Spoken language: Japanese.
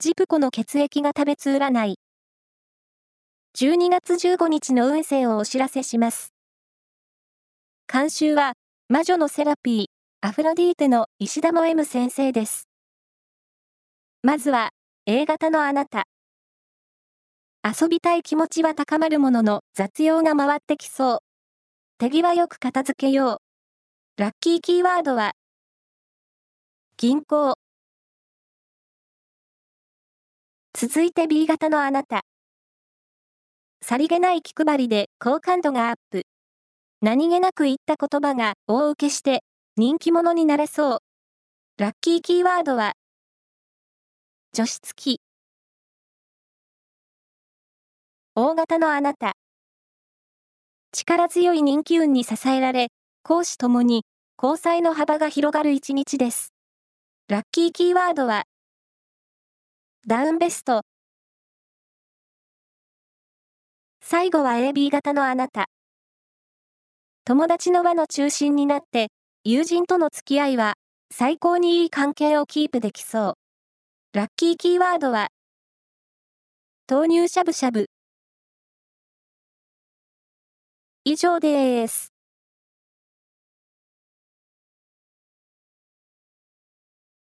ジプコの血液が食べつ占い。12月15日の運勢をお知らせします。監修は、魔女のセラピー、アフロディーテの石田も M 先生です。まずは、A 型のあなた。遊びたい気持ちは高まるものの雑用が回ってきそう。手際よく片付けよう。ラッキーキーワードは、銀行。続いて B 型のあなた。さりげない気配りで好感度がアップ。何気なく言った言葉が大受けして人気者になれそう。ラッキーキーワードは、除湿機。大型のあなた。力強い人気運に支えられ、講師ともに交際の幅が広がる一日です。ラッキーキーワードは、ダウンベスト。最後は AB 型のあなた。友達の輪の中心になって、友人との付き合いは、最高にいい関係をキープできそう。ラッキーキーワードは、豆乳しゃぶしゃぶ。以上です。